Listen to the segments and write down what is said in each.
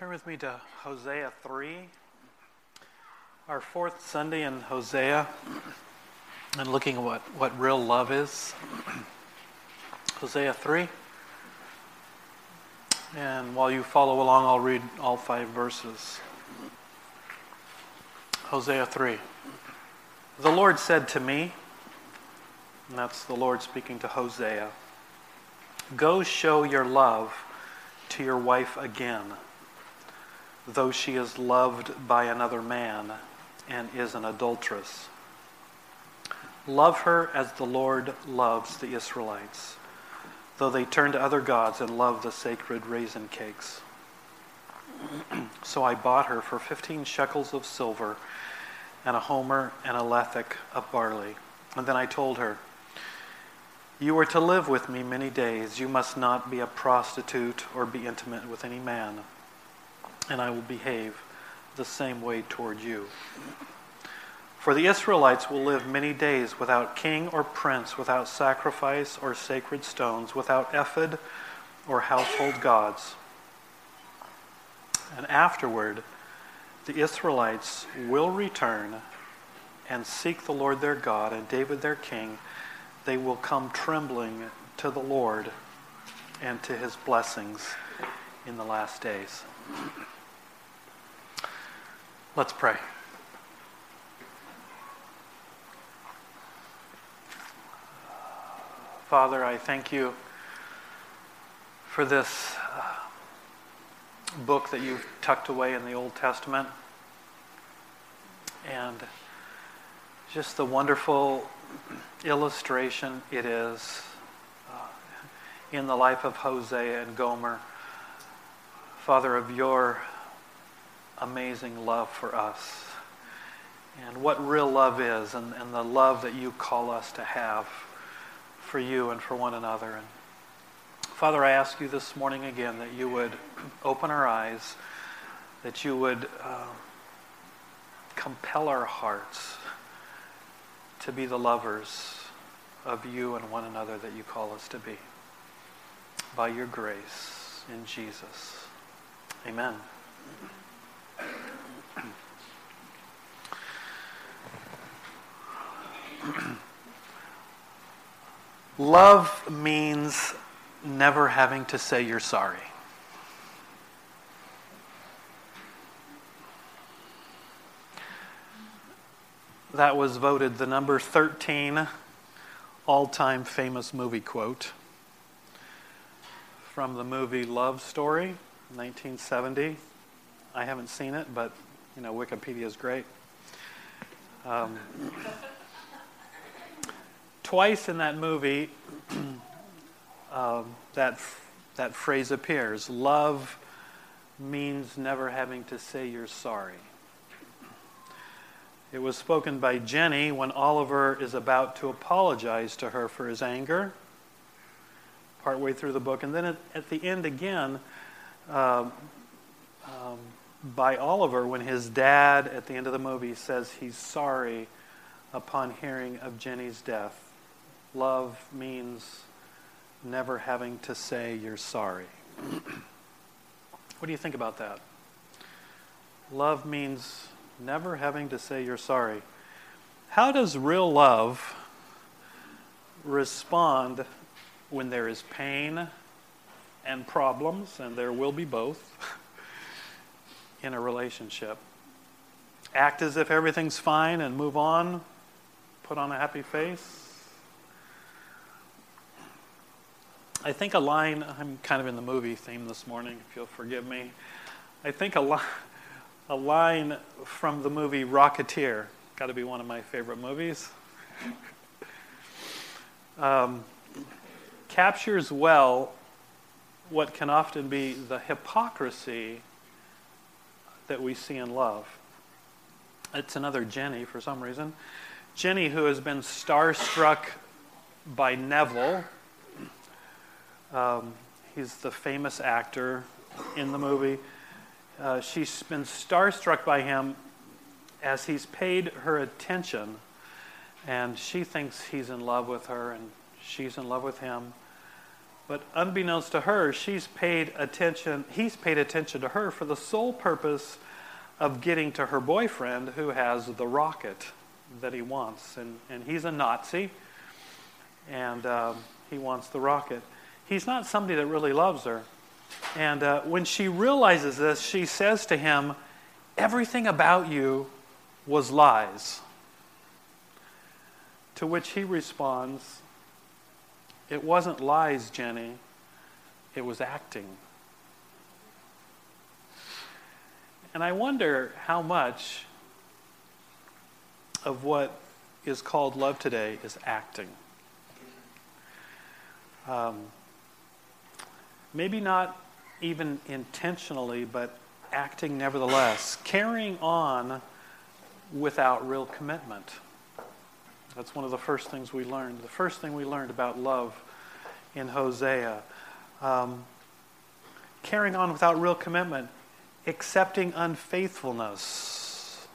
Turn with me to Hosea 3, our fourth Sunday in Hosea, and looking at what, what real love is. Hosea 3. And while you follow along, I'll read all five verses. Hosea 3. The Lord said to me, and that's the Lord speaking to Hosea, Go show your love to your wife again though she is loved by another man and is an adulteress. Love her as the Lord loves the Israelites, though they turn to other gods and love the sacred raisin cakes. so I bought her for 15 shekels of silver and a homer and a lethek of barley. And then I told her, You are to live with me many days. You must not be a prostitute or be intimate with any man and I will behave the same way toward you. For the Israelites will live many days without king or prince, without sacrifice or sacred stones, without ephod or household gods. And afterward, the Israelites will return and seek the Lord their God and David their king. They will come trembling to the Lord and to his blessings in the last days. Let's pray. Father, I thank you for this uh, book that you've tucked away in the Old Testament and just the wonderful illustration it is uh, in the life of Hosea and Gomer. Father, of your amazing love for us and what real love is and, and the love that you call us to have for you and for one another. And Father, I ask you this morning again that you would open our eyes, that you would uh, compel our hearts to be the lovers of you and one another that you call us to be. By your grace in Jesus. Amen. Love means never having to say you're sorry. That was voted the number 13 all time famous movie quote from the movie Love Story, 1970. I haven't seen it, but you know, Wikipedia is great. Um, twice in that movie, um, that that phrase appears. Love means never having to say you're sorry. It was spoken by Jenny when Oliver is about to apologize to her for his anger, partway through the book. And then at, at the end again, uh, by Oliver when his dad, at the end of the movie, says he's sorry upon hearing of Jenny's death. Love means never having to say you're sorry. what do you think about that? Love means never having to say you're sorry. How does real love respond when there is pain and problems, and there will be both? in a relationship. Act as if everything's fine and move on. Put on a happy face. I think a line, I'm kind of in the movie theme this morning, if you'll forgive me. I think a, li- a line from the movie Rocketeer, got to be one of my favorite movies, um, captures well what can often be the hypocrisy that we see in love. It's another Jenny for some reason. Jenny, who has been starstruck by Neville. Um, he's the famous actor in the movie. Uh, she's been starstruck by him as he's paid her attention, and she thinks he's in love with her, and she's in love with him. But unbeknownst to her, she's paid attention, he's paid attention to her for the sole purpose of getting to her boyfriend who has the rocket that he wants. And, and he's a Nazi, and um, he wants the rocket. He's not somebody that really loves her. And uh, when she realizes this, she says to him, Everything about you was lies. To which he responds, It wasn't lies, Jenny, it was acting. And I wonder how much of what is called love today is acting. Um, maybe not even intentionally, but acting nevertheless, carrying on without real commitment. That's one of the first things we learned. The first thing we learned about love in Hosea. Um, carrying on without real commitment, accepting unfaithfulness,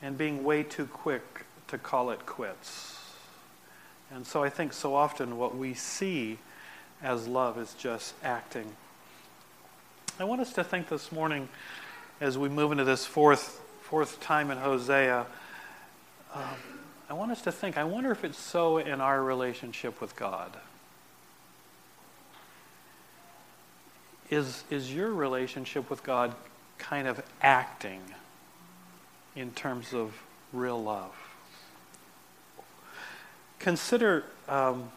and being way too quick to call it quits. And so I think so often what we see as love is just acting. I want us to think this morning as we move into this fourth, fourth time in Hosea. Um, I want us to think, I wonder if it's so in our relationship with God. Is, is your relationship with God kind of acting in terms of real love? Consider um,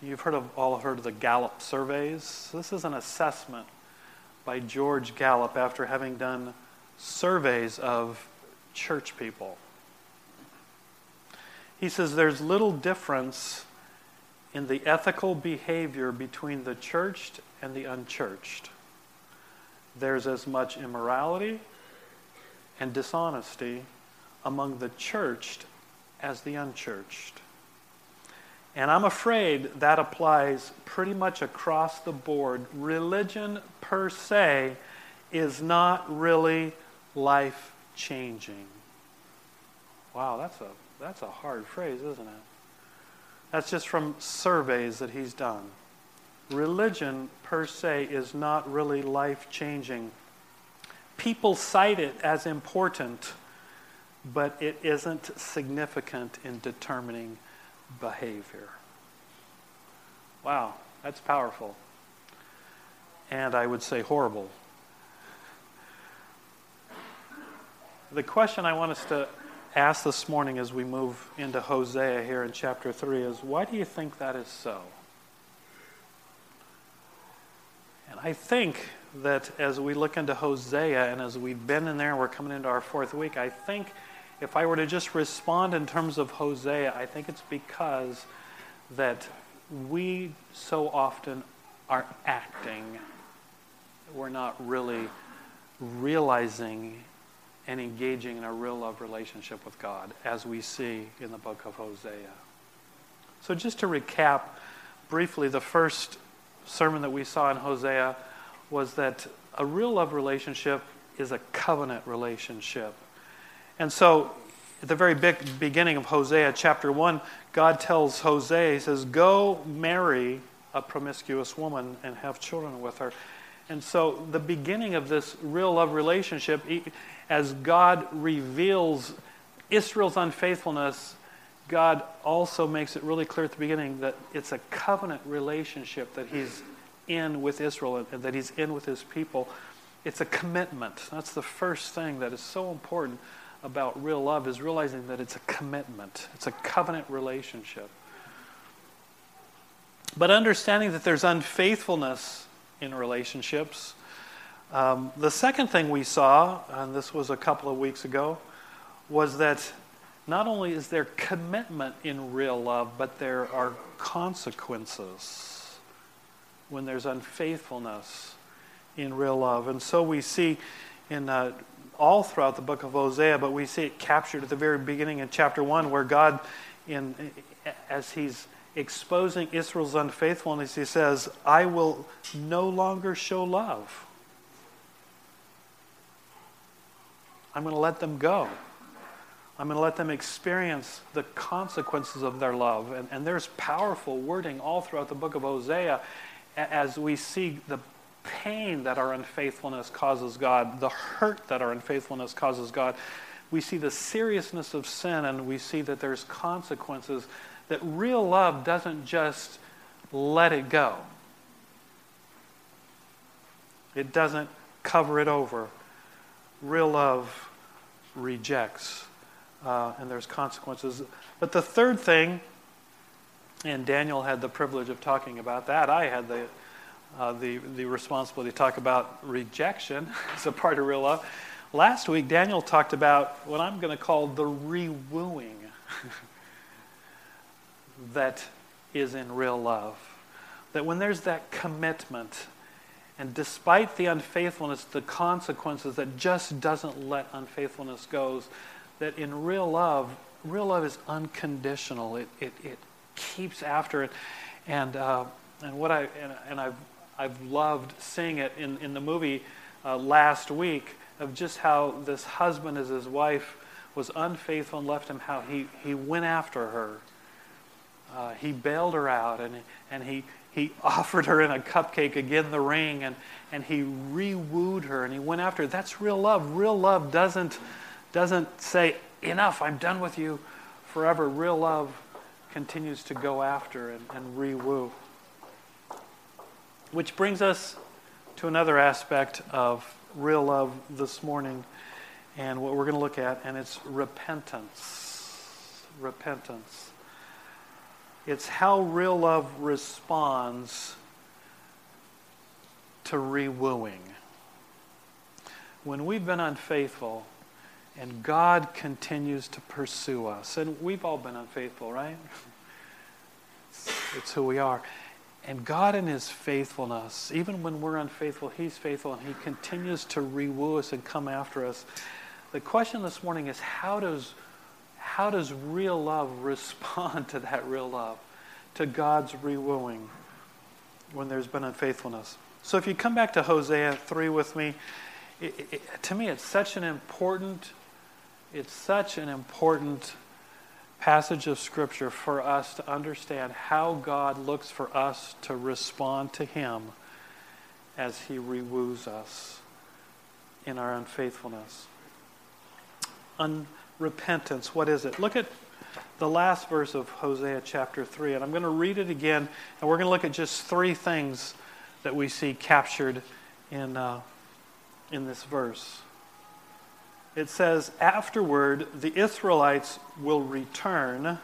You've heard of, all heard of the Gallup surveys. This is an assessment by George Gallup after having done surveys of church people. He says there's little difference in the ethical behavior between the churched and the unchurched. There's as much immorality and dishonesty among the churched as the unchurched. And I'm afraid that applies pretty much across the board. Religion per se is not really life changing. Wow, that's a, that's a hard phrase, isn't it? That's just from surveys that he's done. Religion per se is not really life changing. People cite it as important, but it isn't significant in determining behavior. Wow, that's powerful. And I would say horrible. The question I want us to ask this morning as we move into Hosea here in chapter 3 is why do you think that is so? And I think that as we look into Hosea and as we've been in there we're coming into our fourth week, I think if I were to just respond in terms of Hosea, I think it's because that we so often are acting. We're not really realizing and engaging in a real love relationship with God, as we see in the book of Hosea. So, just to recap briefly, the first sermon that we saw in Hosea was that a real love relationship is a covenant relationship. And so, at the very big beginning of Hosea chapter 1, God tells Hosea, He says, Go marry a promiscuous woman and have children with her. And so, the beginning of this real love relationship, as God reveals Israel's unfaithfulness, God also makes it really clear at the beginning that it's a covenant relationship that He's in with Israel and that He's in with His people. It's a commitment. That's the first thing that is so important about real love is realizing that it's a commitment, it's a covenant relationship. But understanding that there's unfaithfulness in relationships. Um, the second thing we saw, and this was a couple of weeks ago, was that not only is there commitment in real love, but there are consequences when there's unfaithfulness in real love. And so we see in uh, all throughout the book of Hosea, but we see it captured at the very beginning in chapter 1, where God, in, as He's exposing Israel's unfaithfulness, He says, I will no longer show love. I'm going to let them go. I'm going to let them experience the consequences of their love. And, and there's powerful wording all throughout the book of Hosea as we see the pain that our unfaithfulness causes God, the hurt that our unfaithfulness causes God. We see the seriousness of sin and we see that there's consequences, that real love doesn't just let it go, it doesn't cover it over. Real love rejects, uh, and there's consequences. But the third thing, and Daniel had the privilege of talking about that, I had the uh, the, the responsibility to talk about rejection as a part of real love. Last week, Daniel talked about what I'm going to call the rewooing that is in real love. That when there's that commitment, and despite the unfaithfulness, the consequences that just doesn't let unfaithfulness go, that in real love, real love is unconditional. It, it, it keeps after it. And, uh, and what I, and, and I've I've loved seeing it in, in the movie uh, last week of just how this husband, as his wife was unfaithful and left him, how he, he went after her. Uh, he bailed her out and, and he, he offered her in a cupcake again the ring and, and he re-wooed her and he went after her. That's real love. Real love doesn't, doesn't say, enough, I'm done with you forever. Real love continues to go after and, and re-woo. Which brings us to another aspect of real love this morning and what we're going to look at, and it's repentance. Repentance. It's how real love responds to rewooing. When we've been unfaithful and God continues to pursue us, and we've all been unfaithful, right? it's who we are. And God, in His faithfulness, even when we're unfaithful, He's faithful and He continues to rewoo us and come after us. The question this morning is how does, how does real love respond to that real love, to God's rewooing when there's been unfaithfulness? So if you come back to Hosea 3 with me, it, it, to me it's such an important, it's such an important passage of Scripture for us to understand how God looks for us to respond to Him as He rewoos us in our unfaithfulness. Unrepentance, what is it? Look at the last verse of Hosea chapter 3, and I'm going to read it again, and we're going to look at just three things that we see captured in, uh, in this verse it says, Afterward, the Israelites will return,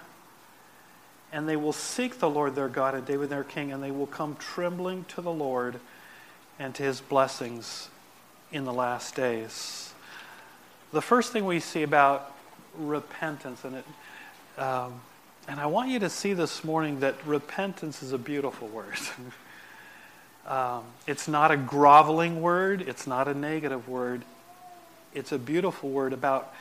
and they will seek the Lord their God and David their king, and they will come trembling to the Lord and to his blessings in the last days. The first thing we see about repentance, and it, um, and I want you to see this morning that repentance is a beautiful word. um, it's not a groveling word, it's not a negative word it's a beautiful word about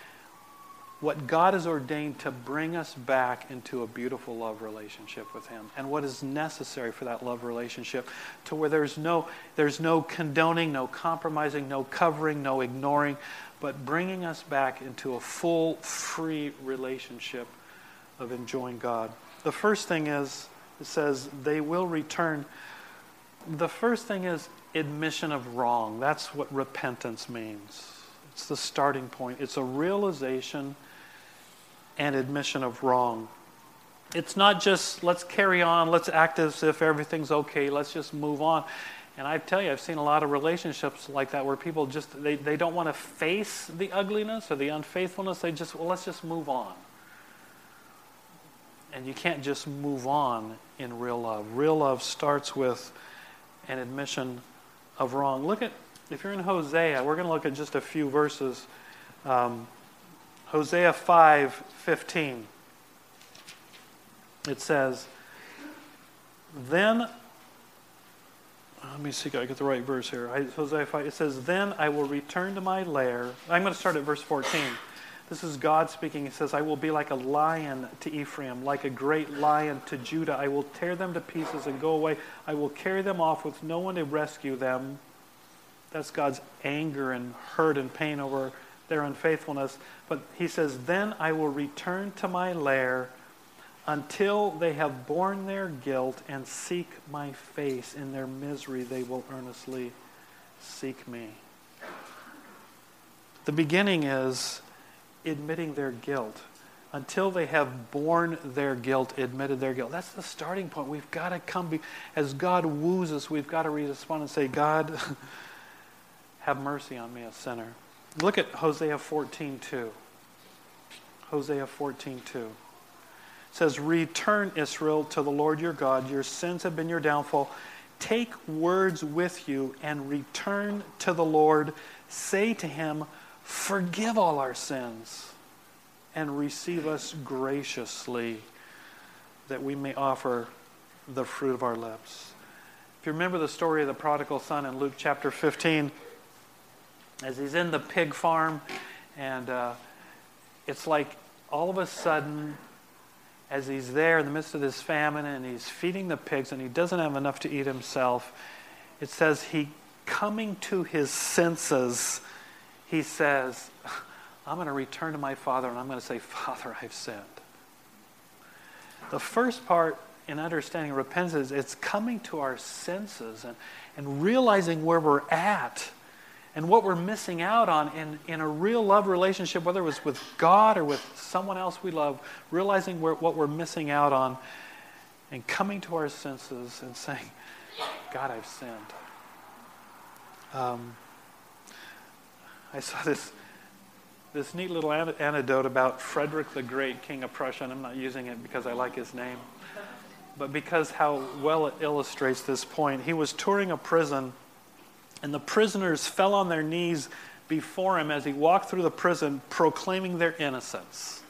what God has ordained to bring us back into a beautiful love relationship with Him and what is necessary for that love relationship to where there's no, there's no condoning, no compromising, no covering, no ignoring, but bringing us back into a full, free relationship of enjoying God. The first thing is, it says, they will return. The first thing is admission of wrong. That's what repentance means. It's the starting point. It's a realization and admission of wrong. It's not just let's carry on, let's act as if everything's okay, let's just move on. And I tell you, I've seen a lot of relationships like that where people just they, they don't want to face the ugliness or the unfaithfulness. They just well, let's just move on. And you can't just move on in real love. Real love starts with an admission of wrong. Look at if you're in Hosea, we're going to look at just a few verses. Um, Hosea 5 15. It says, Then, let me see if I get the right verse here. Hosea 5, it says, Then I will return to my lair. I'm going to start at verse 14. This is God speaking. He says, I will be like a lion to Ephraim, like a great lion to Judah. I will tear them to pieces and go away. I will carry them off with no one to rescue them. That's God's anger and hurt and pain over their unfaithfulness. But he says, Then I will return to my lair until they have borne their guilt and seek my face. In their misery, they will earnestly seek me. The beginning is admitting their guilt. Until they have borne their guilt, admitted their guilt. That's the starting point. We've got to come, be, as God woos us, we've got to respond and say, God, have mercy on me, a sinner. Look at Hosea 14:2. Hosea 14:2. It says, "Return Israel to the Lord your God. Your sins have been your downfall. Take words with you and return to the Lord. Say to him, forgive all our sins and receive us graciously that we may offer the fruit of our lips." If you remember the story of the prodigal son in Luke chapter 15, as he's in the pig farm, and uh, it's like all of a sudden, as he's there in the midst of this famine and he's feeding the pigs and he doesn't have enough to eat himself, it says he, coming to his senses, he says, I'm going to return to my father and I'm going to say, Father, I've sinned. The first part in understanding repentance is it's coming to our senses and, and realizing where we're at and what we're missing out on in, in a real love relationship, whether it was with God or with someone else we love, realizing where, what we're missing out on and coming to our senses and saying, God, I've sinned. Um, I saw this, this neat little an- anecdote about Frederick the Great, King of Prussia, and I'm not using it because I like his name, but because how well it illustrates this point. He was touring a prison and the prisoners fell on their knees before him as he walked through the prison, proclaiming their innocence,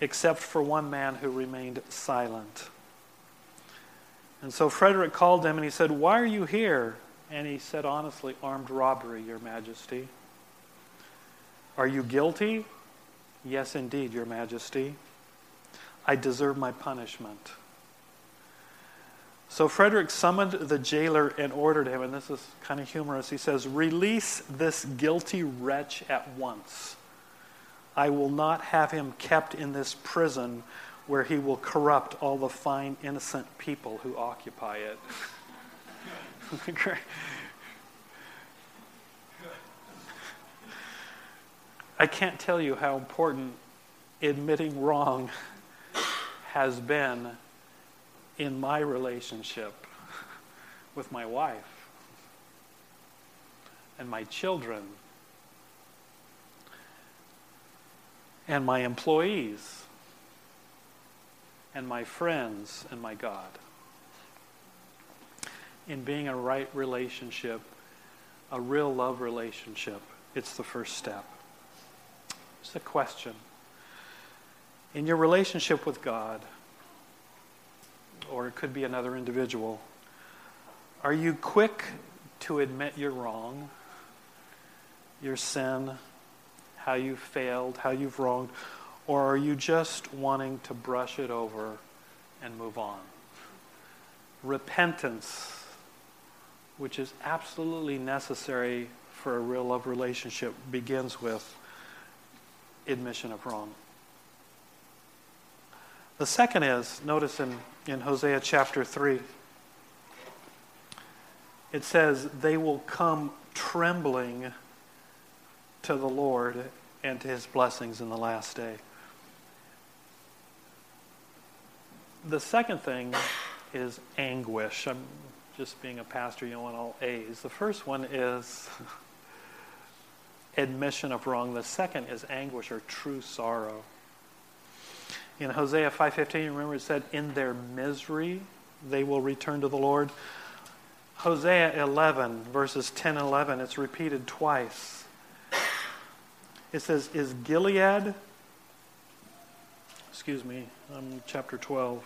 except for one man who remained silent. And so Frederick called him and he said, Why are you here? And he said, Honestly, armed robbery, Your Majesty. Are you guilty? Yes, indeed, Your Majesty. I deserve my punishment. So Frederick summoned the jailer and ordered him, and this is kind of humorous. He says, Release this guilty wretch at once. I will not have him kept in this prison where he will corrupt all the fine, innocent people who occupy it. I can't tell you how important admitting wrong has been in my relationship with my wife and my children and my employees and my friends and my God. In being a right relationship, a real love relationship, it's the first step. It's a question. In your relationship with God, or it could be another individual. Are you quick to admit you're wrong, your sin, how you failed, how you've wronged, or are you just wanting to brush it over and move on? Repentance, which is absolutely necessary for a real love relationship, begins with admission of wrong. The second is, notice in, in Hosea chapter 3, it says, They will come trembling to the Lord and to his blessings in the last day. The second thing is anguish. I'm just being a pastor, you want all A's. The first one is admission of wrong. The second is anguish or true sorrow. In Hosea 5:15, remember it said, "In their misery they will return to the Lord." Hosea 11 verses 10 and 11, it's repeated twice. It says, "Is Gilead Excuse me, I'm chapter 12.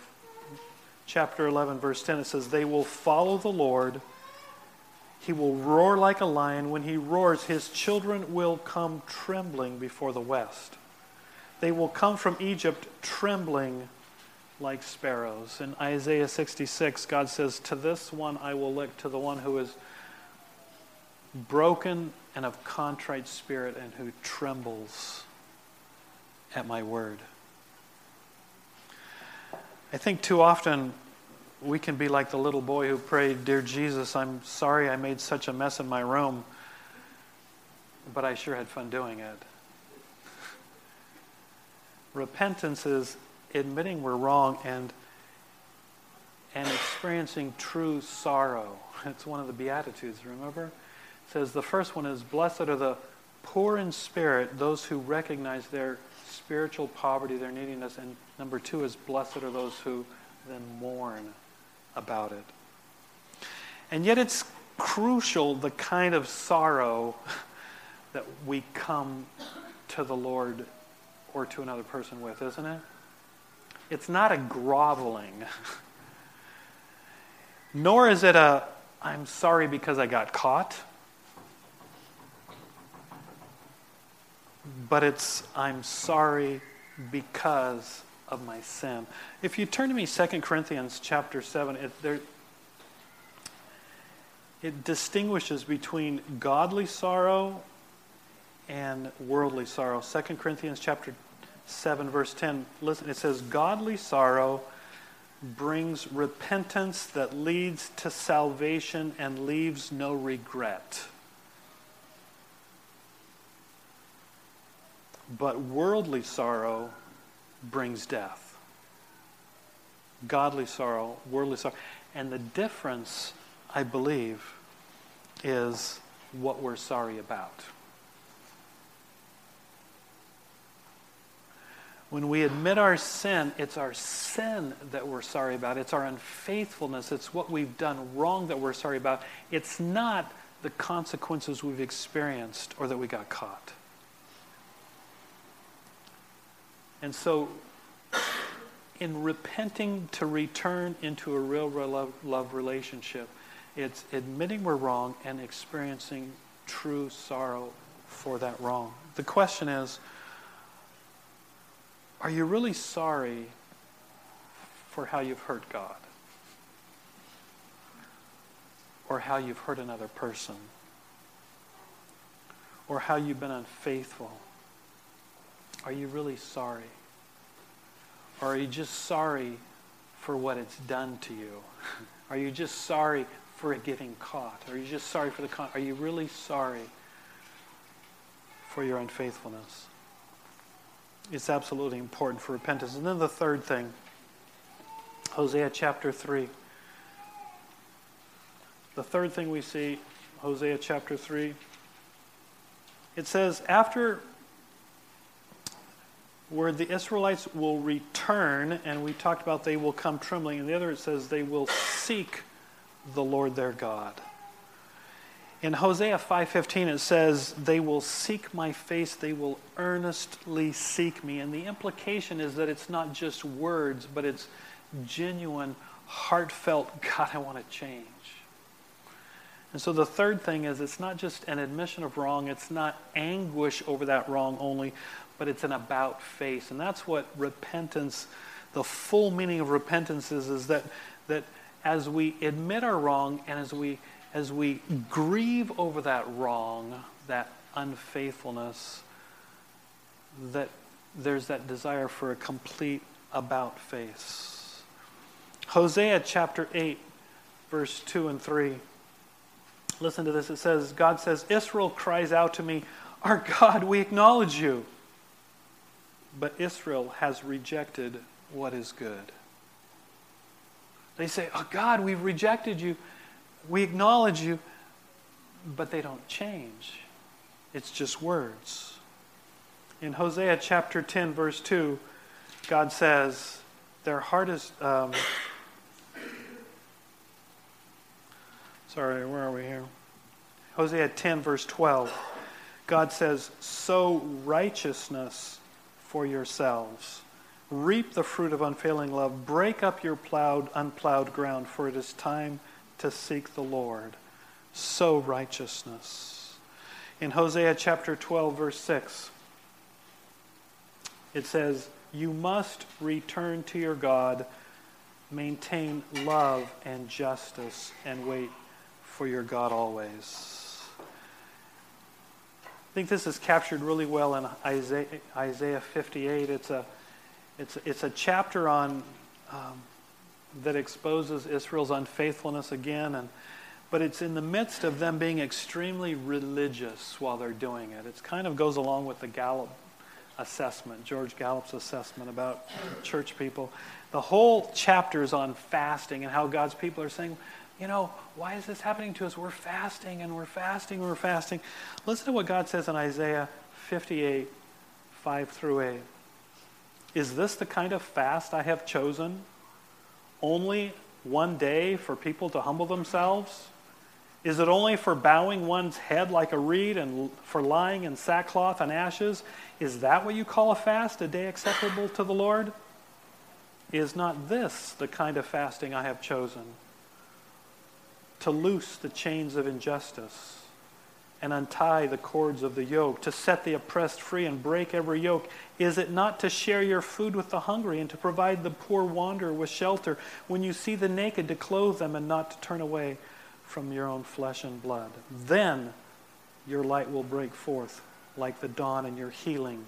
Chapter 11 verse 10 it says, "They will follow the Lord. He will roar like a lion. When he roars, his children will come trembling before the west." They will come from Egypt trembling like sparrows. In Isaiah 66, God says, To this one I will look, to the one who is broken and of contrite spirit, and who trembles at my word. I think too often we can be like the little boy who prayed, Dear Jesus, I'm sorry I made such a mess in my room, but I sure had fun doing it. Repentance is admitting we're wrong and, and experiencing true sorrow. It's one of the Beatitudes, remember? It says the first one is Blessed are the poor in spirit, those who recognize their spiritual poverty, their neediness. And number two is Blessed are those who then mourn about it. And yet it's crucial the kind of sorrow that we come to the Lord or to another person with, isn't it? It's not a groveling, nor is it a, I'm sorry because I got caught. But it's, I'm sorry because of my sin. If you turn to me, 2 Corinthians chapter 7, it, there, it distinguishes between godly sorrow and worldly sorrow. 2 Corinthians chapter 7, verse 10, listen, it says, Godly sorrow brings repentance that leads to salvation and leaves no regret. But worldly sorrow brings death. Godly sorrow, worldly sorrow. And the difference, I believe, is what we're sorry about. When we admit our sin, it's our sin that we're sorry about. It's our unfaithfulness. It's what we've done wrong that we're sorry about. It's not the consequences we've experienced or that we got caught. And so, in repenting to return into a real love, love relationship, it's admitting we're wrong and experiencing true sorrow for that wrong. The question is are you really sorry for how you've hurt God? Or how you've hurt another person? Or how you've been unfaithful? Are you really sorry? Or are you just sorry for what it's done to you? Are you just sorry for getting caught? Are you just sorry for the con? Are you really sorry for your unfaithfulness? It's absolutely important for repentance. And then the third thing, Hosea chapter 3. The third thing we see, Hosea chapter 3, it says, after where the Israelites will return, and we talked about they will come trembling, and the other it says they will seek the Lord their God. In Hosea 5:15 it says they will seek my face they will earnestly seek me and the implication is that it's not just words but it's genuine heartfelt God I want to change. And so the third thing is it's not just an admission of wrong it's not anguish over that wrong only but it's an about face and that's what repentance the full meaning of repentance is is that that as we admit our wrong and as we as we grieve over that wrong, that unfaithfulness, that there's that desire for a complete about face. Hosea chapter 8, verse 2 and 3. Listen to this. It says, God says, Israel cries out to me, Our God, we acknowledge you. But Israel has rejected what is good. They say, Oh God, we've rejected you. We acknowledge you, but they don't change. It's just words. In Hosea chapter 10, verse 2, God says, Their heart is. Um, sorry, where are we here? Hosea 10, verse 12. God says, Sow righteousness for yourselves. Reap the fruit of unfailing love. Break up your plowed, unplowed ground, for it is time to seek the Lord. Sow righteousness. In Hosea chapter 12, verse 6, it says, You must return to your God, maintain love and justice, and wait for your God always. I think this is captured really well in Isaiah, Isaiah 58. It's a, it's, it's a chapter on um, that exposes Israel's unfaithfulness again, and but it's in the midst of them being extremely religious while they're doing it. It kind of goes along with the Gallup assessment, George Gallup's assessment about church people. The whole chapter is on fasting and how God's people are saying, you know, why is this happening to us? We're fasting and we're fasting and we're fasting. Listen to what God says in Isaiah 58, 5 through 8. Is this the kind of fast I have chosen? Only one day for people to humble themselves? Is it only for bowing one's head like a reed and for lying in sackcloth and ashes? Is that what you call a fast, a day acceptable to the Lord? Is not this the kind of fasting I have chosen? To loose the chains of injustice and untie the cords of the yoke, to set the oppressed free and break every yoke? Is it not to share your food with the hungry and to provide the poor wanderer with shelter? When you see the naked, to clothe them and not to turn away from your own flesh and blood. Then your light will break forth like the dawn, and your healing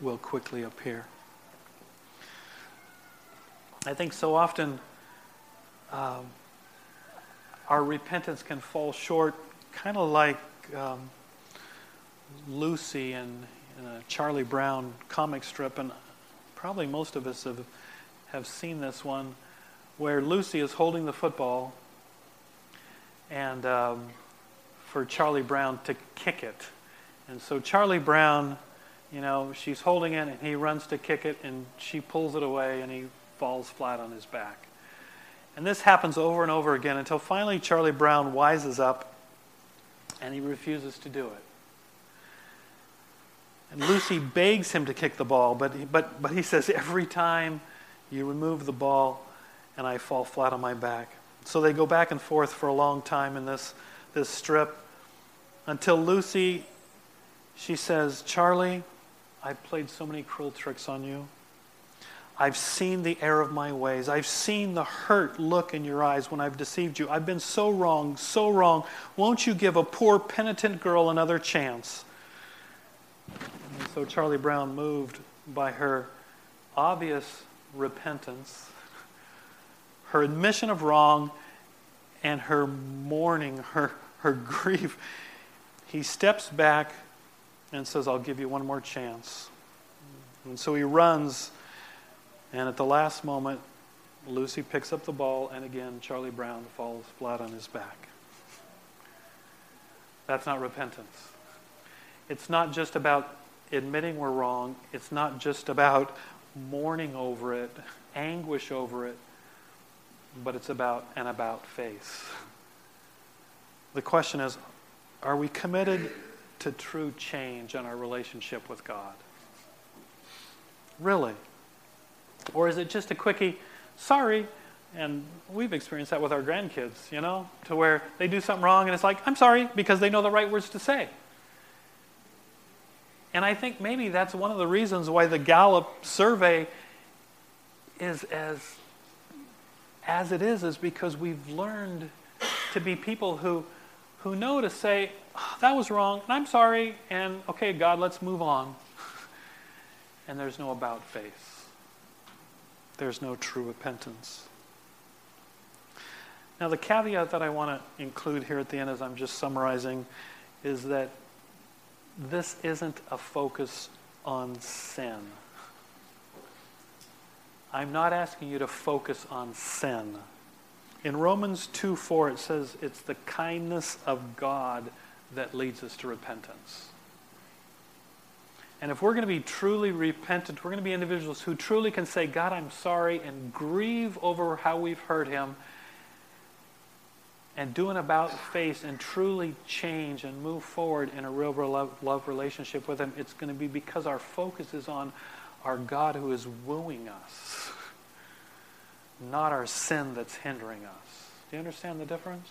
will quickly appear. I think so often um, our repentance can fall short, kind of like um, Lucy in, in, a Charlie Brown comic strip, and probably most of us have, have seen this one, where Lucy is holding the football and um, for Charlie Brown to kick it. And so Charlie Brown, you know, she's holding it and he runs to kick it and she pulls it away and he falls flat on his back. And this happens over and over again until finally Charlie Brown wises up and he refuses to do it. And Lucy begs him to kick the ball, but but, but he says, Every time you remove the ball and I fall flat on my back. So they go back and forth for a long time in this, this strip until Lucy, she says, Charlie, I've played so many cruel tricks on you. I've seen the error of my ways. I've seen the hurt look in your eyes when I've deceived you. I've been so wrong, so wrong. Won't you give a poor penitent girl another chance? And so Charlie Brown, moved by her obvious repentance, her admission of wrong and her mourning, her, her grief, he steps back and says, I'll give you one more chance. And so he runs, and at the last moment, Lucy picks up the ball, and again, Charlie Brown falls flat on his back. That's not repentance. It's not just about admitting we're wrong, it's not just about mourning over it, anguish over it but it's about an about face. The question is are we committed to true change in our relationship with God? Really? Or is it just a quickie, sorry, and we've experienced that with our grandkids, you know, to where they do something wrong and it's like, I'm sorry, because they know the right words to say. And I think maybe that's one of the reasons why the Gallup survey is as as it is, is because we've learned to be people who, who know to say, oh, that was wrong, and I'm sorry, and okay, God, let's move on. and there's no about face, there's no true repentance. Now, the caveat that I want to include here at the end, as I'm just summarizing, is that this isn't a focus on sin. I'm not asking you to focus on sin. In Romans 2 4, it says it's the kindness of God that leads us to repentance. And if we're going to be truly repentant, we're going to be individuals who truly can say, God, I'm sorry, and grieve over how we've hurt him, and do an about face and truly change and move forward in a real love, love relationship with him, it's going to be because our focus is on our God who is wooing us, not our sin that's hindering us. Do you understand the difference?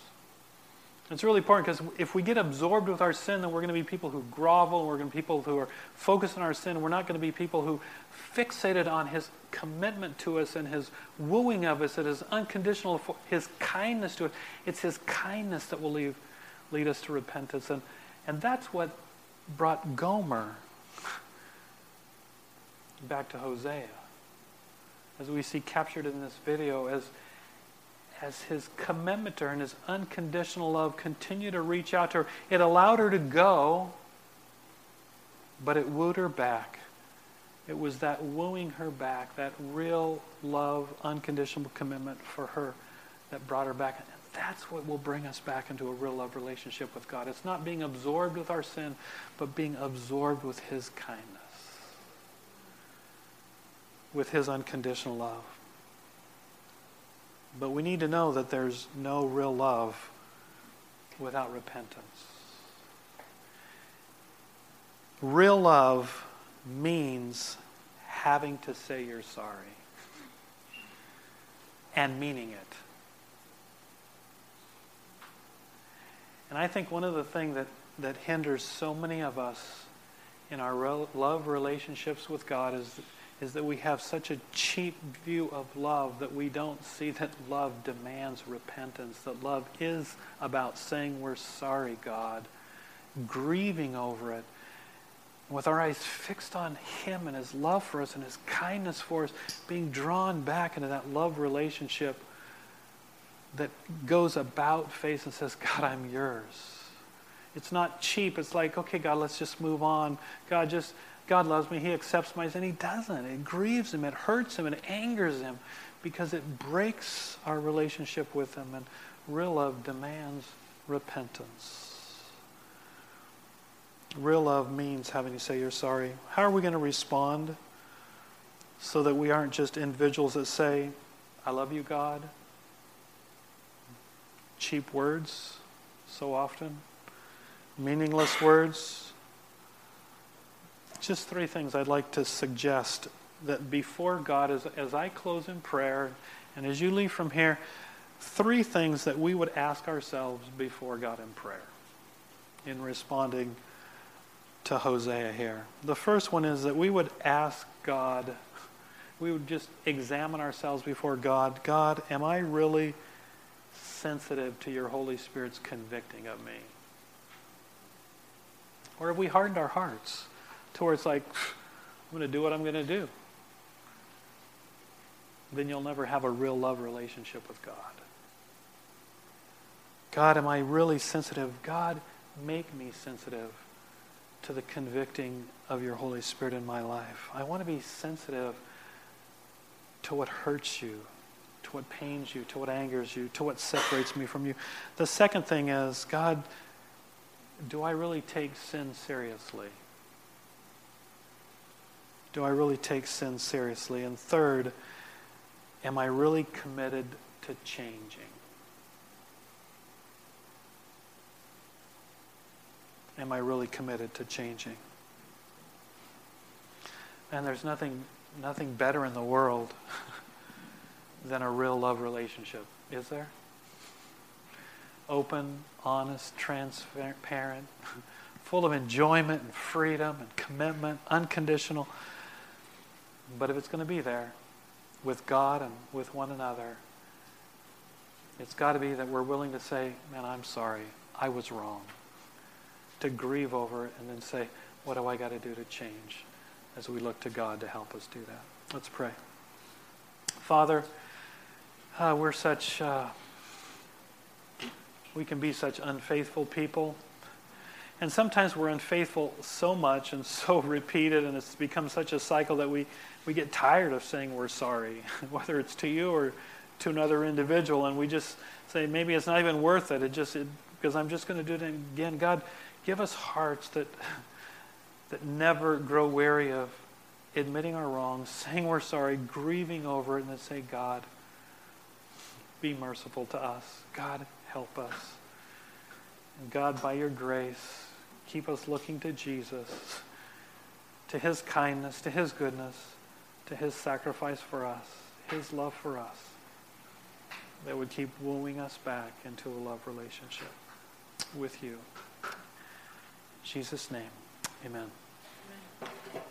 It's really important because if we get absorbed with our sin, then we're going to be people who grovel. We're going to be people who are focused on our sin. We're not going to be people who fixated on His commitment to us and His wooing of us and His unconditional, His kindness to us. It's His kindness that will lead, lead us to repentance. And, and that's what brought Gomer back to Hosea. As we see captured in this video, as, as his commitment and his unconditional love continued to reach out to her, it allowed her to go, but it wooed her back. It was that wooing her back, that real love, unconditional commitment for her that brought her back. And that's what will bring us back into a real love relationship with God. It's not being absorbed with our sin, but being absorbed with His kindness, with His unconditional love. But we need to know that there's no real love without repentance. Real love means having to say you're sorry and meaning it. And I think one of the things that, that hinders so many of us in our love relationships with God is, is that we have such a cheap view of love that we don't see that love demands repentance, that love is about saying we're sorry, God, grieving over it, with our eyes fixed on Him and His love for us and His kindness for us, being drawn back into that love relationship that goes about face and says, God, I'm yours. It's not cheap. It's like, okay, God, let's just move on. God just, God loves me. He accepts my sin. He doesn't. It grieves him. It hurts him. It angers him because it breaks our relationship with him. And real love demands repentance. Real love means having to say you're sorry. How are we going to respond so that we aren't just individuals that say, I love you, God? Cheap words so often, meaningless words. Just three things I'd like to suggest that before God, as, as I close in prayer and as you leave from here, three things that we would ask ourselves before God in prayer in responding to Hosea here. The first one is that we would ask God, we would just examine ourselves before God. God, am I really sensitive to your Holy Spirit's convicting of me? Or have we hardened our hearts towards like, I'm going to do what I'm going to do? Then you'll never have a real love relationship with God. God, am I really sensitive? God, make me sensitive to the convicting of your Holy Spirit in my life. I want to be sensitive to what hurts you, to what pains you, to what angers you, to what separates me from you. The second thing is, God, do I really take sin seriously? Do I really take sin seriously? And third, am I really committed to changing? am I really committed to changing? And there's nothing, nothing better in the world than a real love relationship, is there? Open, honest, transparent, full of enjoyment and freedom and commitment, unconditional. But if it's going to be there with God and with one another, it's got to be that we're willing to say, man, I'm sorry. I was wrong to grieve over it and then say, what do I got to do to change as we look to God to help us do that? Let's pray. Father, uh, we're such, uh, we can be such unfaithful people. And sometimes we're unfaithful so much and so repeated, and it's become such a cycle that we, we get tired of saying we're sorry, whether it's to you or to another individual. And we just say, maybe it's not even worth it. It just, it, because I'm just going to do it again. God, Give us hearts that, that never grow weary of admitting our wrongs, saying we're sorry, grieving over it, and then say, God, be merciful to us. God, help us. And God, by your grace, keep us looking to Jesus, to his kindness, to his goodness, to his sacrifice for us, his love for us, that would keep wooing us back into a love relationship with you. Jesus' name, amen. amen.